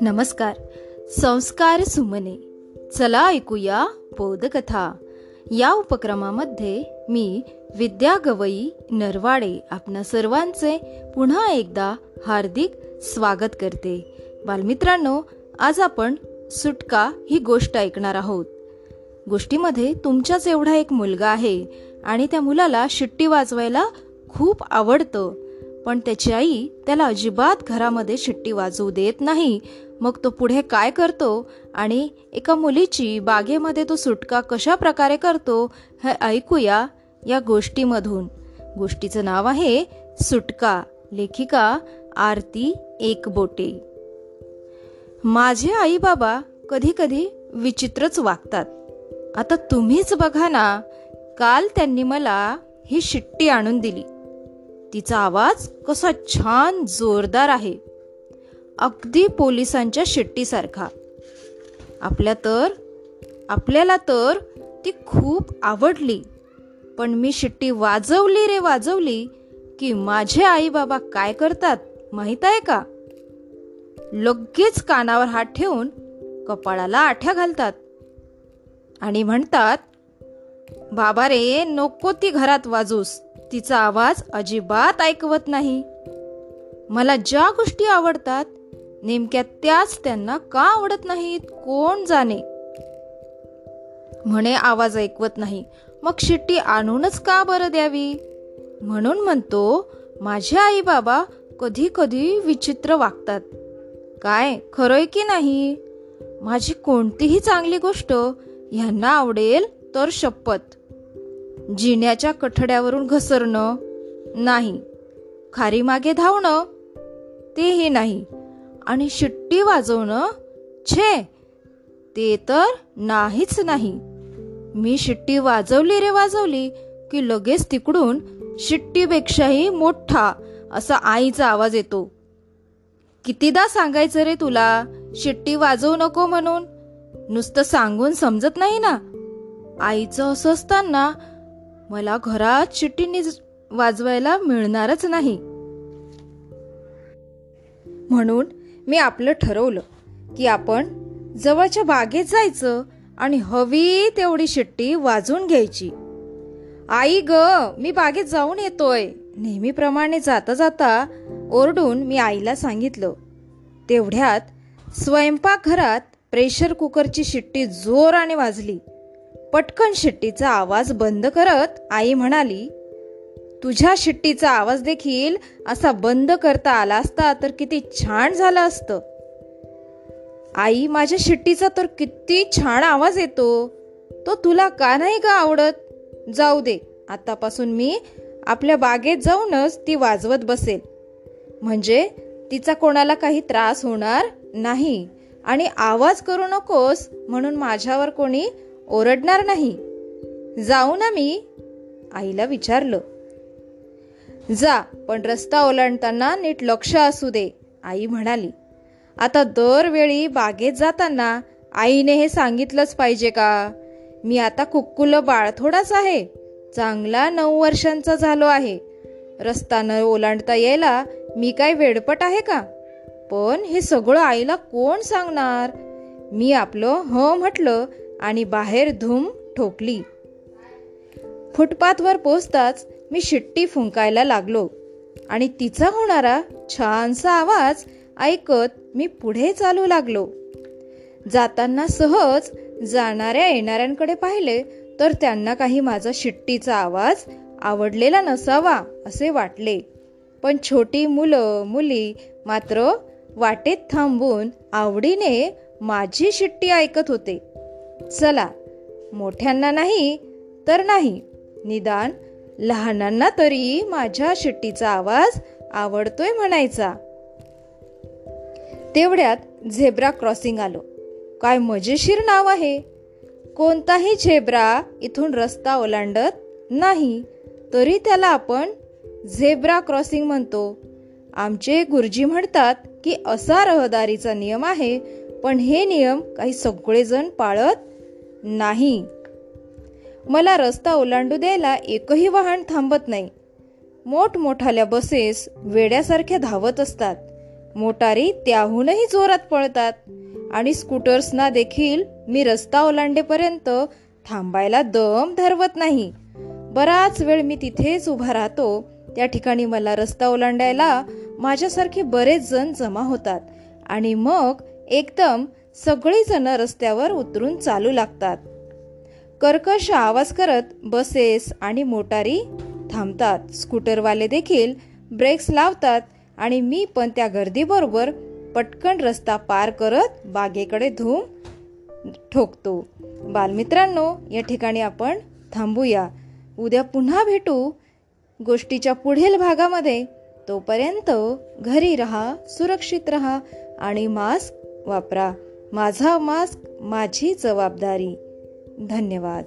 नमस्कार. संस्कार सुमने. चला ऐकूया बोधकथा. या उपक्रमामध्ये मी विद्या गवई नरवाडे आपणा सर्वांचे पुन्हा एकदा हार्दिक स्वागत करते. बालमित्रांनो आज आपण सुटका ही गोष्ट ऐकणार आहोत. गोष्टीमध्ये तुमच्याच एवढा एक मुलगा आहे आणि त्या मुलाला शिट्टी वाजवायला खूप आवडतं. पण त्याची आई त्याला अजिबात घरामध्ये शिट्टी वाजवू देत नाही. मग तो पुढे काय करतो? आणि एका मुलीची बागेमध्ये तो सुटका कशा प्रकारे करतो? हे ऐकूया या गोष्टीमधून. गोष्टीचं नाव आहे सुटका. लेखिका आरती एकबोटे. माझे आई बाबा कधी कधी विचित्रच वागतात. आता तुम्हीच बघा ना काल त्यांनी मला ही शिट्टी आणून दिली. तिचा आवाज कसा छान जोरदार आहे. अगदी पोलिसांच्या शिट्टीसारखा. आपल्या तर आपल्याला तर ती खूप आवडली. पण मी शिट्टी वाजवली रे वाजवली की माझे आई बाबा काय करतात माहीत आहे का? लगेच कानावर हात ठेवून कपाळाला आठ्या घालतात आणि म्हणतात बाबा रे नको ती घरात वाजूस. तिचा आवाज अजिबात ऐकवत नाही. मला ज्या गोष्टी आवडतात नेमक्या त्याच त्यांना का आवडत नाहीत कोण जाणे? म्हणे आवाज ऐकवत नाही. मग शिट्टी आणूनच का बरं द्यावी? म्हणून म्हणतो माझे आई बाबा कधी कधी विचित्र वागतात. काय खरंय की नाही? माझी कोणतीही चांगली गोष्ट ह्यांना आवडेल तर शपथ. जिण्याच्या कठड्यावरून घसरणं नाही. खारी मागे धावणं तेही नाही. आणि शिट्टी वाजवणं छे ते तर नाहीच नाही. मी शिट्टी वाजवली रे वाजवली की लगेच तिकडून शिट्टीपेक्षाही मोठा असा आईचा आवाज येतो. कितीदा सांगायचं रे तुला शिट्टी वाजवू नको म्हणून? नुसतं सांगून समजत नाही ना? आईचं असं असताना मला घरात शिट्टी वाजवायला मिळणारच नाही. म्हणून मी आपलं ठरवलं की आपण जवळच्या बागेत जायचं आणि हवी तेवढी शिट्टी वाजून घ्यायची. आई ग मी बागेत जाऊन येतोय. नेहमीप्रमाणे जाता जाता ओरडून मी आईला सांगितलं. तेवढ्यात स्वयंपाकघरात प्रेशर कुकरची शिट्टी जोराने वाजली. पटकन शिट्टीचा आवाज बंद करत आई म्हणाली तुझ्या शिट्टीचा आवाज देखील असा बंद करता आला असता तर किती छान झालं असतं. आई माझ्या शिट्टीचा तर किती छान आवाज येतो. तो तुला का नाही का आवडत? जाऊ दे आतापासून मी आपल्या बागेत जाऊनच ती वाजवत बसेल. म्हणजे तिचा कोणाला काही त्रास होणार नाही आणि आवाज करू नकोस म्हणून माझ्यावर कोणी ओरडणार नाही. जाऊ ना मी आईला विचारलं. जा पण रस्ता ओलांडताना नीट लक्ष असू दे आई म्हणाली. आता दरवेळी बागेत जाताना आईने हे सांगितलंच पाहिजे का? मी आता कुक्कुल बाळ थोडाच आहे. चांगला नऊ वर्षांचा झालो आहे. रस्ता न ओलांडता यायला मी काय वेडपट आहे का? पण हे सगळं आईला कोण सांगणार? मी आपलं ह म्हटलं आणि बाहेर धूम ठोकली. फुटपाथवर पोचताच मी शिट्टी फुंकायला लागलो आणि तिचा होणारा छानसा आवाज ऐकत मी पुढे चालू लागलो. जाताना सहज जाणाऱ्या येणाऱ्यांकडे पाहिले तर त्यांना काही माझा शिट्टीचा आवाज आवडलेला नसावा असे वाटले. पण छोटी मुलं मुली मात्र वाटेत थांबून आवडीने माझी शिट्टी ऐकत होते. चला. मोठ्यांना नाही तर नाही. निदान लहानांना तरी माझ्या शिट्टीचा आवाज आवडतोय म्हणायचा. तेवढ्यात झेब्रा क्रॉसिंग आलो. काय मजेशीर नाव आहे. कोणताही झेब्रा इथून रस्ता ओलांडत नाही. तरी त्याला आपण झेब्रा क्रॉसिंग म्हणतो. आमचे गुरुजी म्हणतात की असा रहदारीचा नियम आहे पण हे नियम काही सगळेजण पाळत नाही. मला रस्ता ओलांडू द्यायला एकही वाहन थांबत नाही. मोठमोठाल्या बसेस वेड्यासारख्या धावत असतात. मोटारी त्याहूनही जोरात पळतात आणि स्कूटर्सना देखील मी रस्ता ओलांडेपर्यंत थांबायला दम धरवत नाही. बराच वेळ मी तिथेच उभा राहतो. त्या ठिकाणी मला रस्ता ओलांडायला माझ्यासारखे बरेच जण जमा होतात आणि मग एकदम सगळीजण रस्त्यावर उतरून चालू लागतात. कर्कश आवाज करत बसेस आणि मोटारी थांबतात. स्कूटरवाले देखील ब्रेक्स लावतात आणि मी पण त्या गर्दीबरोबर पटकन रस्ता पार करत बागेकडे धूम ठोकतो. बालमित्रांनो या ठिकाणी आपण थांबूया. उद्या पुन्हा भेटू गोष्टीच्या पुढील भागामध्ये. तोपर्यंत घरी रहा सुरक्षित रहा आणि मास्क वापरा. माझा मास्क माझी जबाबदारी. धन्यवाद.